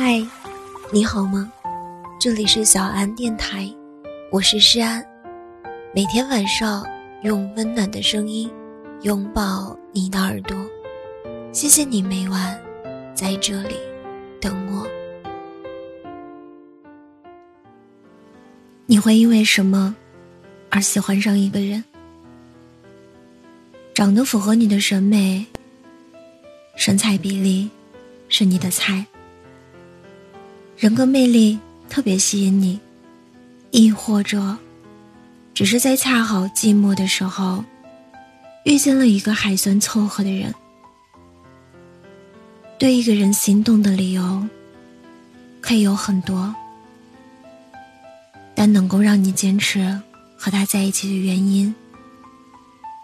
嗨，你好吗？这里是小安电台，我是诗安。每天晚上用温暖的声音拥抱你的耳朵，谢谢你每晚在这里等我。你会因为什么而喜欢上一个人？长得符合你的审美，身材比例是你的菜。人格魅力特别吸引你，亦或者，只是在恰好寂寞的时候，遇见了一个还算凑合的人。对一个人心动的理由，可以有很多，但能够让你坚持和他在一起的原因，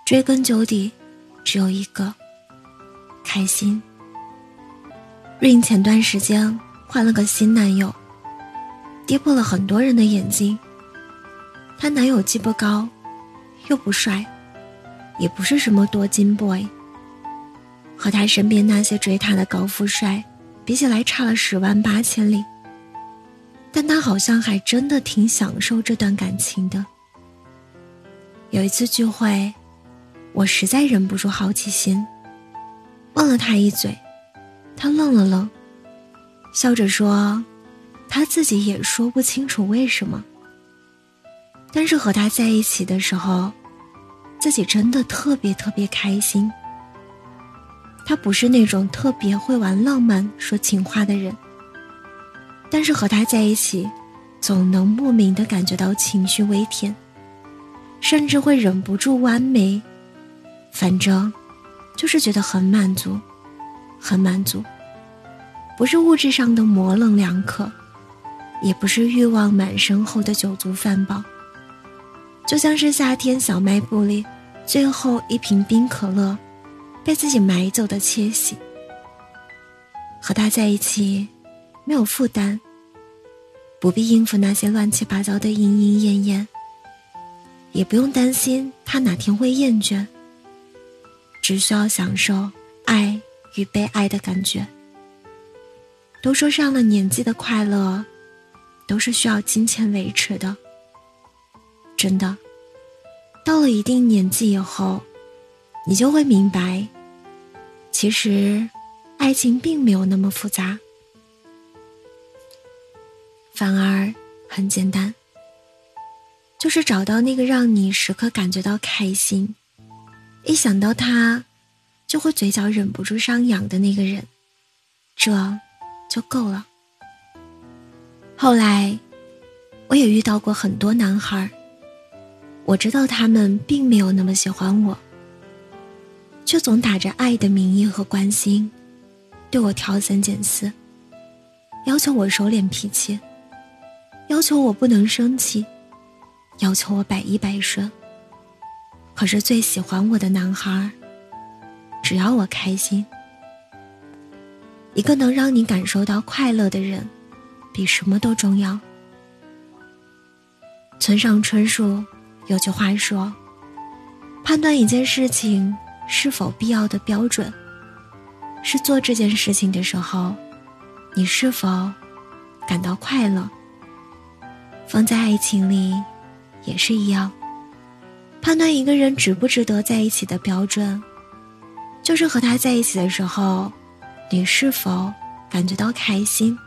追根究底，只有一个：开心。Rain 前段时间。换了个新男友，跌破了很多人的眼睛。她男友既不高，又不帅，也不是什么多金 boy。和她身边那些追她的高富帅比起来，差了十万八千里。但她好像还真的挺享受这段感情的。有一次聚会，我实在忍不住好奇心，问了他一嘴，他愣了愣。笑着说：“他自己也说不清楚为什么。但是和他在一起的时候，自己真的特别特别开心。他不是那种特别会玩浪漫、说情话的人，但是和他在一起，总能莫名的感觉到情绪微甜，甚至会忍不住弯眉。反正，就是觉得很满足，很满足。”不是物质上的模棱两可，也不是欲望满身后的酒足饭饱，就像是夏天小卖部里最后一瓶冰可乐，被自己买走的窃喜。和他在一起，没有负担，不必应付那些乱七八糟的莺莺燕燕，也不用担心他哪天会厌倦，只需要享受爱与被爱的感觉。都说上了年纪的快乐，都是需要金钱维持的。真的，到了一定年纪以后，你就会明白，其实爱情并没有那么复杂，反而很简单，就是找到那个让你时刻感觉到开心，一想到他，就会嘴角忍不住上扬的那个人，这。就够了。后来，我也遇到过很多男孩我知道他们并没有那么喜欢我，却总打着爱的名义和关心，对我挑三拣四，要求我收敛脾气，要求我不能生气，要求我百依百顺。可是最喜欢我的男孩只要我开心。一个能让你感受到快乐的人，比什么都重要。村上春树有句话说：“判断一件事情是否必要的标准，是做这件事情的时候，你是否感到快乐。”放在爱情里也是一样，判断一个人值不值得在一起的标准，就是和他在一起的时候。你是否感觉到开心？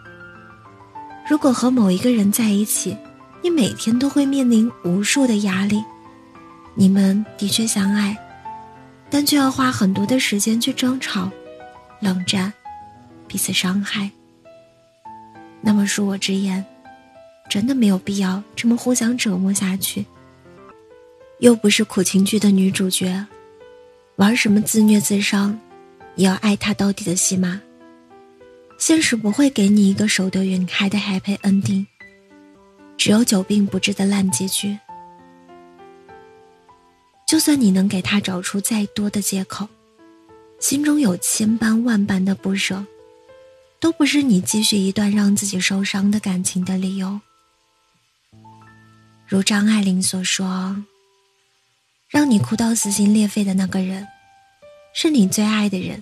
如果和某一个人在一起，你每天都会面临无数的压力。你们的确相爱，但却要花很多的时间去争吵、冷战、彼此伤害。那么恕我直言，真的没有必要这么互相折磨下去。又不是苦情剧的女主角，玩什么自虐自伤？也要爱他到底的戏码。现实不会给你一个守得云开的 happy ending，只有久病不治的烂结局。就算你能给他找出再多的借口，心中有千般万般的不舍，都不是你继续一段让自己受伤的感情的理由。如张爱玲所说：“让你哭到撕心裂肺的那个人，是你最爱的人。”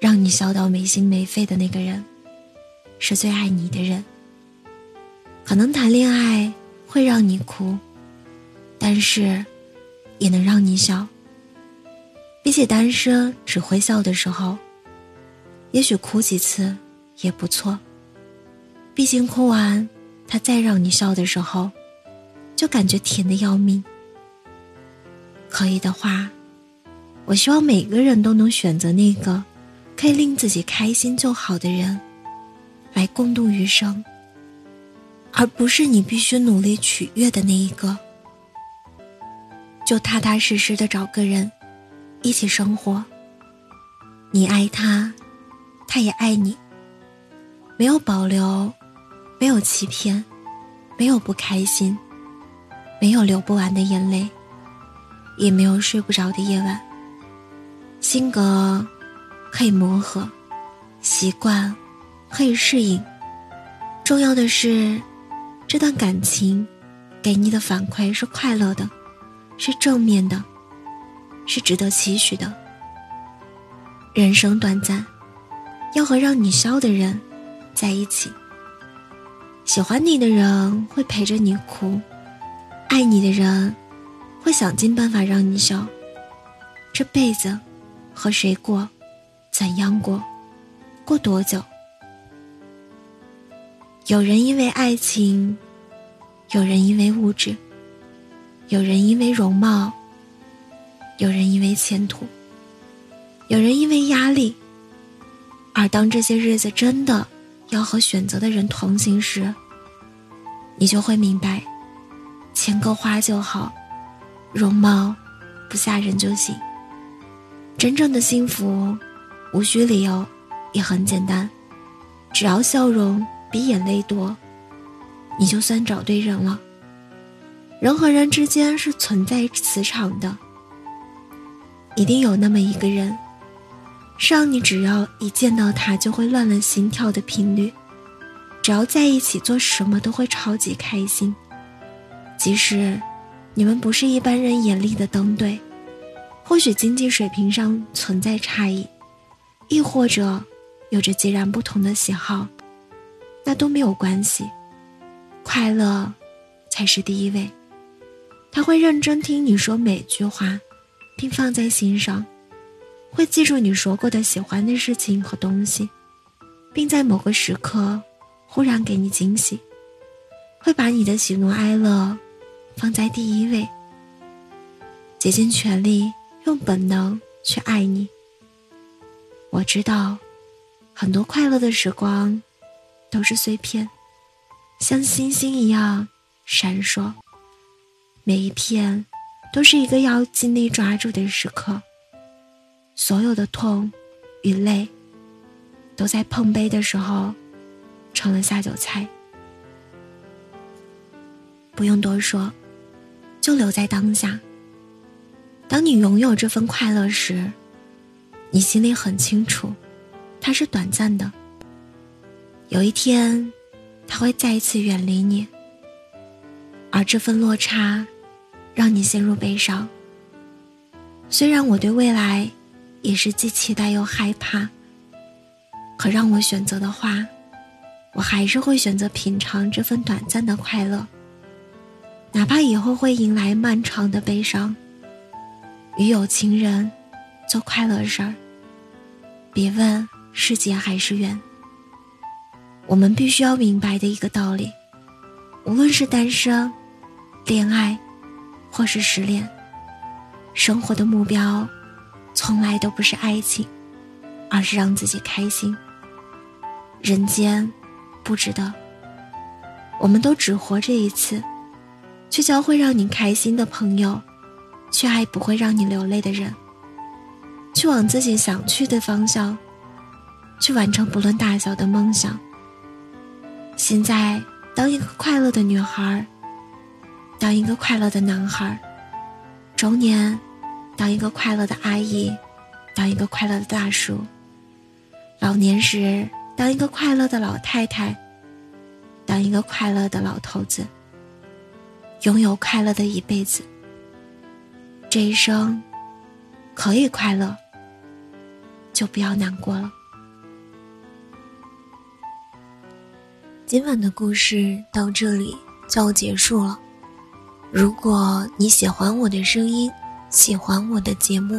让你笑到没心没肺的那个人，是最爱你的人。可能谈恋爱会让你哭，但是也能让你笑。比起单身只会笑的时候，也许哭几次也不错。毕竟哭完，他再让你笑的时候，就感觉甜的要命。可以的话，我希望每个人都能选择那个可以令自己开心就好的人，来共度余生，而不是你必须努力取悦的那一个。就踏踏实实的找个人，一起生活。你爱他，他也爱你，没有保留，没有欺骗，没有不开心，没有流不完的眼泪。也没有睡不着的夜晚。性格可以磨合，习惯可以适应，重要的是，这段感情给你的反馈是快乐的，是正面的，是值得期许的。人生短暂，要和让你笑的人在一起。喜欢你的人会陪着你哭，爱你的人。会想尽办法让你笑。这辈子，和谁过，怎样过，过多久？有人因为爱情，有人因为物质，有人因为容貌，有人因为前途，有人因为压力。而当这些日子真的要和选择的人同行时，你就会明白，钱够花就好。容貌不吓人就行。真正的幸福，无需理由，也很简单，只要笑容比眼泪多，你就算找对人了。人和人之间是存在磁场的，一定有那么一个人，是让你只要一见到他就会乱了心跳的频率，只要在一起做什么都会超级开心，即使。你们不是一般人眼里的登对，或许经济水平上存在差异，亦或者有着截然不同的喜好，那都没有关系，快乐才是第一位。他会认真听你说每句话，并放在心上，会记住你说过的喜欢的事情和东西，并在某个时刻忽然给你惊喜，会把你的喜怒哀乐。放在第一位，竭尽全力用本能去爱你。我知道，很多快乐的时光都是碎片，像星星一样闪烁，每一片都是一个要尽力抓住的时刻。所有的痛与泪，都在碰杯的时候成了下酒菜。不用多说。就留在当下。当你拥有这份快乐时，你心里很清楚，它是短暂的。有一天，他会再一次远离你，而这份落差，让你陷入悲伤。虽然我对未来，也是既期待又害怕，可让我选择的话，我还是会选择品尝这份短暂的快乐。哪怕以后会迎来漫长的悲伤，与有情人做快乐事儿。别问是劫还是缘。我们必须要明白的一个道理：无论是单身、恋爱，或是失恋，生活的目标从来都不是爱情，而是让自己开心。人间不值得，我们都只活这一次。去交会让你开心的朋友，去爱不会让你流泪的人，去往自己想去的方向，去完成不论大小的梦想。现在，当一个快乐的女孩，当一个快乐的男孩，中年，当一个快乐的阿姨，当一个快乐的大叔，老年时，当一个快乐的老太太，当一个快乐的老头子。拥有快乐的一辈子，这一生可以快乐，就不要难过了。今晚的故事到这里就要结束了。如果你喜欢我的声音，喜欢我的节目，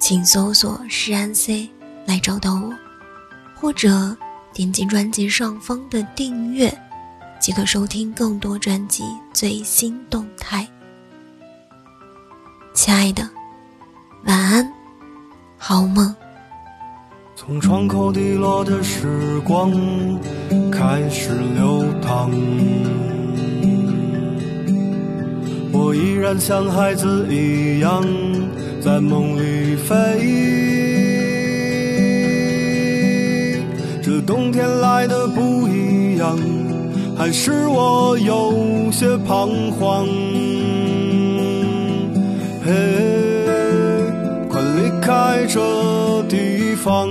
请搜索“诗安 C” 来找到我，或者点击专辑上方的订阅，即可收听更多专辑最新动态。亲爱的，晚安，好梦。从窗口滴落的时光开始流淌，我依然像孩子一样在梦里飞。这冬天来的不一样，还是我有些彷徨。嘿，在这地方。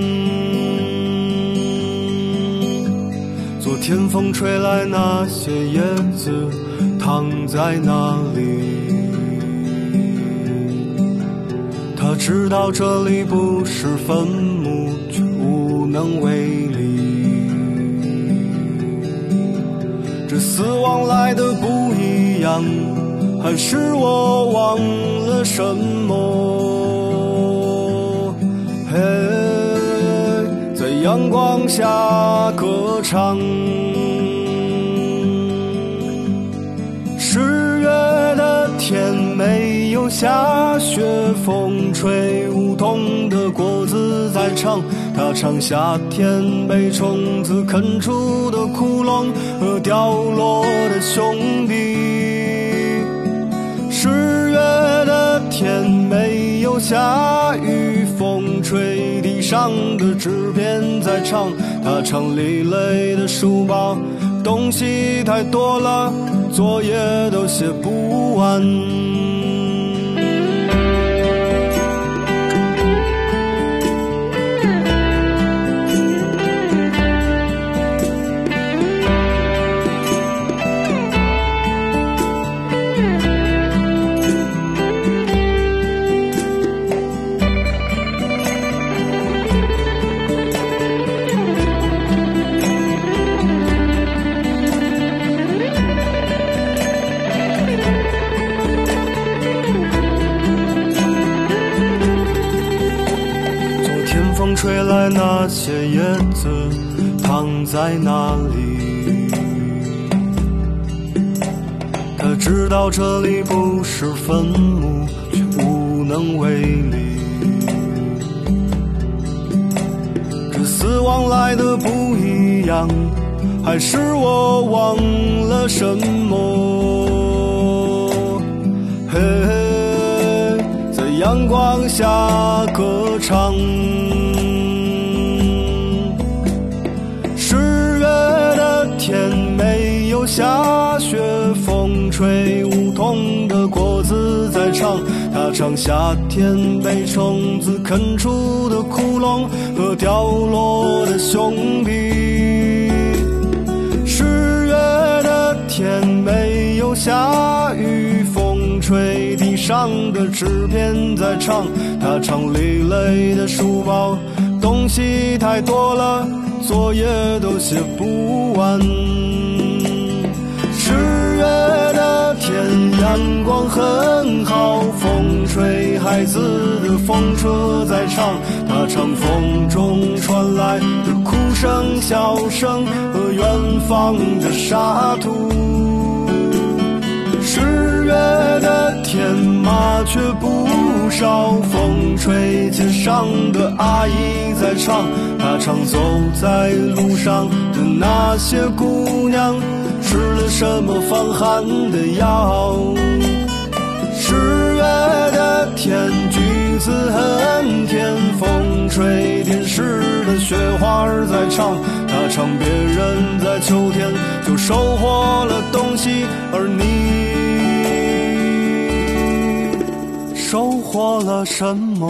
昨天风吹来，那些叶子躺在那里。他知道这里不是坟墓，却无能为力。这死亡来的不一样。还是我忘了什么？阳光下歌唱。十月的天没有下雪，风吹梧桐的果子在唱。它唱夏天被虫子啃出的窟窿和掉落的兄弟。十月的天没下雨，风吹地上的纸片在唱，他唱里累的书包，东西太多了，作业都写不完。吹来那些叶子躺在那里，他知道这里不是坟墓，却无能为力。这死亡来的不一样，还是我忘了什么？嘿，在阳光下歌唱。下雪，风吹梧桐的果子在唱，它唱夏天被虫子啃出的窟窿和掉落的兄弟。十月的天没有下雨，风吹地上的纸片在唱，它唱累累的书包，东西太多了，作业都写不完。阳光很好，风吹孩子的风车在唱，它唱风中传来的哭声、笑声和远方的沙土。十月的天，麻雀不少，风吹街上的阿姨在唱，她唱走在路上的那些姑娘。吃了什么防寒的药？十月的天，橘子很甜，风吹电视的雪花儿在唱，它唱别人在秋天就收获了东西，而你收获了什么？